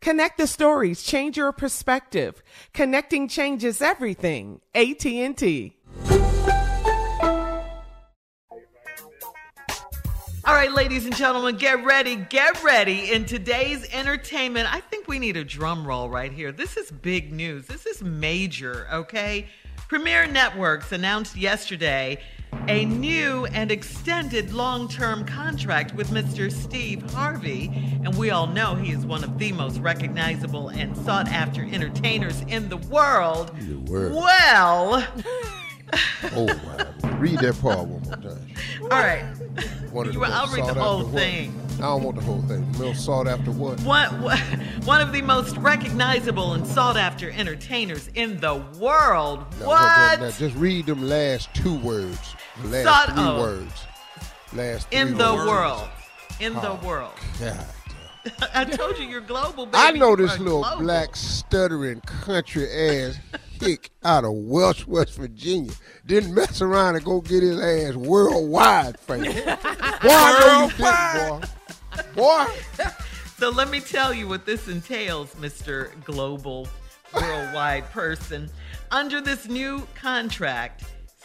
Connect the stories, change your perspective. Connecting changes everything. AT&T. All right, ladies and gentlemen, get ready, get ready. In today's entertainment, I think we need a drum roll right here. This is big news. This is major, okay? Premier Networks announced yesterday a new and extended long term contract with Mr. Steve Harvey. And we all know he is one of the most recognizable and sought after entertainers in the world. The world. Well, Oh, wow. Read that part one more time. all right. One You- I'll read the whole thing. I don't want the whole thing. Most sought after what? One, one of the most recognizable and sought after entertainers in the world. Now, what? now, just read them last two words. Last Sought- three oh. words. Last three in the words. world. In the Oh, world. God. I told you you're global, baby. I know this little global. black stuttering country ass hick out of Welch, West Virginia didn't mess around and go get his ass worldwide famous. Boy, I know you did, boy. Boy, So let me tell you what this entails, Mr. Global Worldwide Person. Under this new contract,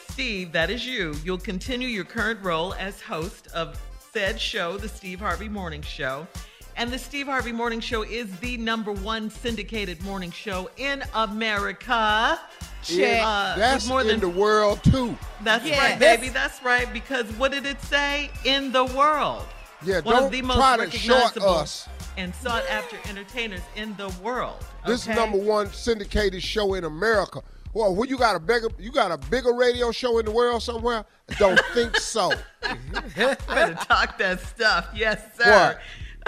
Steve, that is you, you'll continue your current role as host of said show, The Steve Harvey Morning Show. And The Steve Harvey Morning Show is the number one syndicated morning show in America. Check. Uh, that's with more in than the world too. That's Yes. right, baby. That's right. Because what did it say? In the world. Yeah, One don't of the most try to short us. and sought after entertainers in the world. This is number one syndicated show in America. Well, when you got a bigger, you got a bigger radio show in the world somewhere? Don't think so. Better talk that stuff. Yes, sir.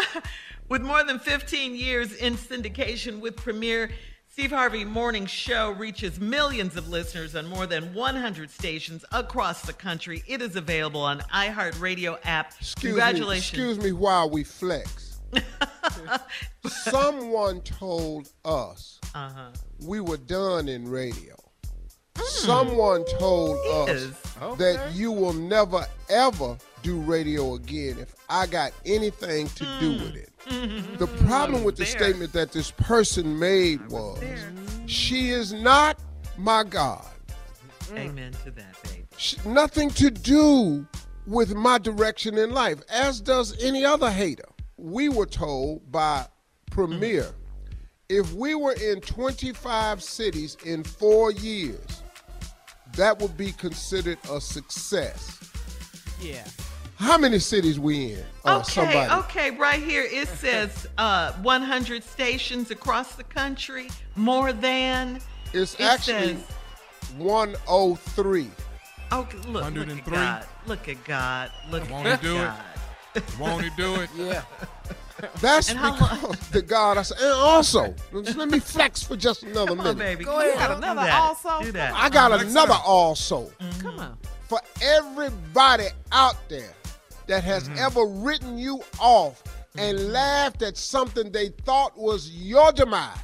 with more than 15 years in syndication with Premier, Steve Harvey Morning Show reaches millions of listeners on more than 100 stations across the country. It is available on iHeartRadio app. Excuse Congratulations. me. Excuse me while we flex. Someone told us Uh-huh. we were done in radio. Someone told us Yes. that you will never ever do radio again if I got anything to do with it. The problem with the statement that this person made was she is not my God. Amen to that, baby. Sh- nothing to do with my direction in life, as does any other hater. We were told by Premier if we were in 25 cities in four years, that would be considered a success. Yeah. How many cities we in? Uh, okay, somebody. okay, right here it says uh, 100 stations across the country, more than. It's It actually says- 103. Okay, look, look at God. Look at God. Look Won't at he do it? Won't he do it? Yeah. That's And because the God I said. And also, just let me flex for just another Come on, minute. baby. Go ahead. on, Another do that. also? Do that. I got Flex another up. also Come on. for everybody out there that has mm-hmm. ever written you off and mm-hmm. laughed at something they thought was your demise.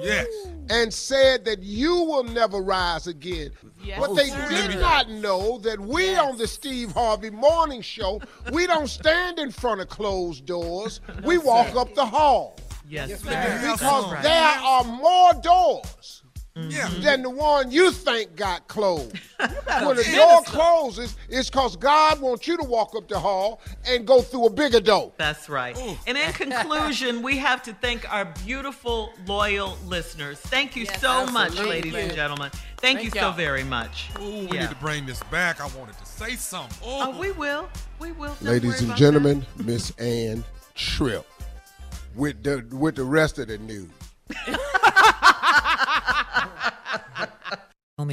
Yes. and said that you will never rise again. Yes, But they sir. did not know that we on the Steve Harvey Morning Show, we don't stand in front of closed doors. we walk up the hall. Yes, Yes, sir. Because right. there are more doors Yeah. Mm-hmm. than the one you think got closed. when the door closes, it's because God wants you to walk up the hall and go through a bigger door. That's right. And in conclusion, we have to thank our beautiful, loyal listeners. Thank you so much, absolutely. ladies and gentlemen. Thank, Thank you so y'all. very much. Ooh, we Yeah. need to bring this back. I wanted to say something. Oh, Ooh. we will. We will. Don't Ladies and gentlemen, Miss Ann Tripp with the with the rest of the news.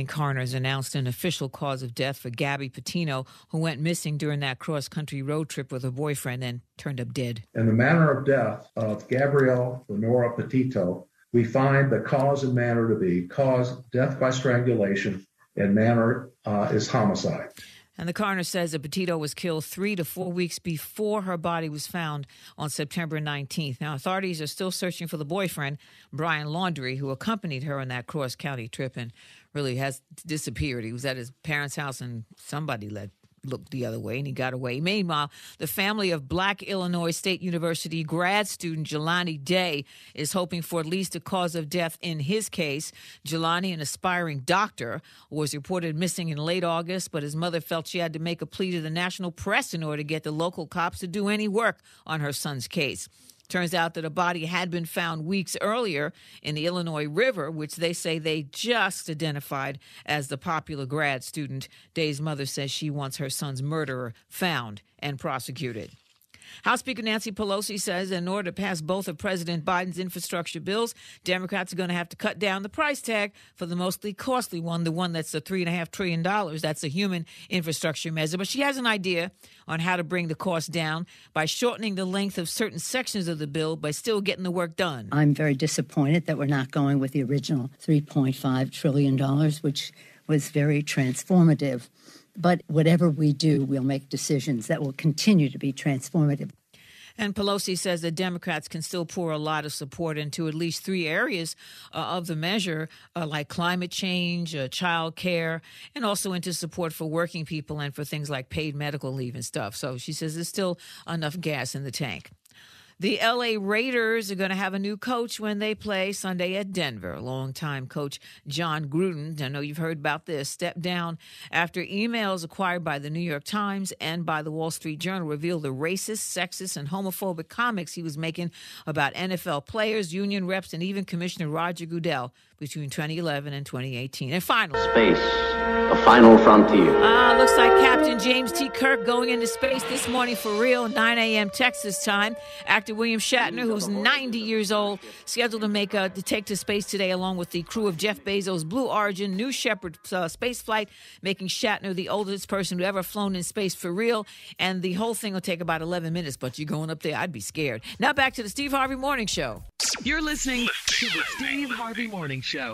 Wyoming announced an official cause of death for Gabby Petito, who went missing during that cross country road trip with her boyfriend and turned up dead. In the manner of death of Gabrielle Lenora Petito, we find the cause and manner to be cause death by strangulation and manner uh, is homicide. And the coroner says that Petito was killed three to four weeks before her body was found on September 19th. Now, authorities are still searching for the boyfriend, Brian Laundrie, who accompanied her on that cross county trip and really has disappeared. He was at his parents' house and somebody let looked the other way and he got away. Meanwhile, the family of Black Illinois State University grad student Jelani Day is hoping for at least a cause of death in his case. Jelani, an aspiring doctor, was reported missing in late August, but his mother felt she had to make a plea to the national press in order to get the local cops to do any work on her son's case. Turns out that a body had been found weeks earlier in the Illinois River, which they say they just identified as the popular grad student. Day's mother says she wants her son's murderer found and prosecuted. House Speaker Nancy Pelosi says in order to pass both of President Biden's infrastructure bills, Democrats are going to have to cut down the price tag for the mostly costly one, the one that's the $3.5 trillion. That's a human infrastructure measure. But she has an idea on how to bring the cost down by shortening the length of certain sections of the bill, but still getting the work done. I'm very disappointed that we're not going with the original $3.5 trillion, which was very transformative. But whatever we do, we'll make decisions that will continue to be transformative. And Pelosi says that Democrats can still pour a lot of support into at least three areas uh, of the measure, uh, like climate change, uh, child care, and also into support for working people and for things like paid medical leave and stuff. So she says there's still enough gas in the tank. The LA Raiders are going to have a new coach when they play Sunday at Denver. Longtime coach Jon Gruden, I know you've heard about this, stepped down after emails acquired by the New York Times and by the Wall Street Journal revealed the racist, sexist, and homophobic comments he was making about NFL players, union reps, and even Commissioner Roger Goodell between 2011 and 2018. And finally, Space, the final frontier. Ah, looks like Captain James T. Kirk going into space this morning for real, 9 a.m. Texas time. Actor William Shatner, who's 90 years old, scheduled to make a, to take to space today, along with the crew of Jeff Bezos' Blue Origin New Shepard uh, space flight, making Shatner the oldest person who ever flown in space for real. And the whole thing will take about 11 minutes, but you're going up there, I'd be scared. Now back to the Steve Harvey Morning Show. You're listening to the Steve Harvey Morning Show show.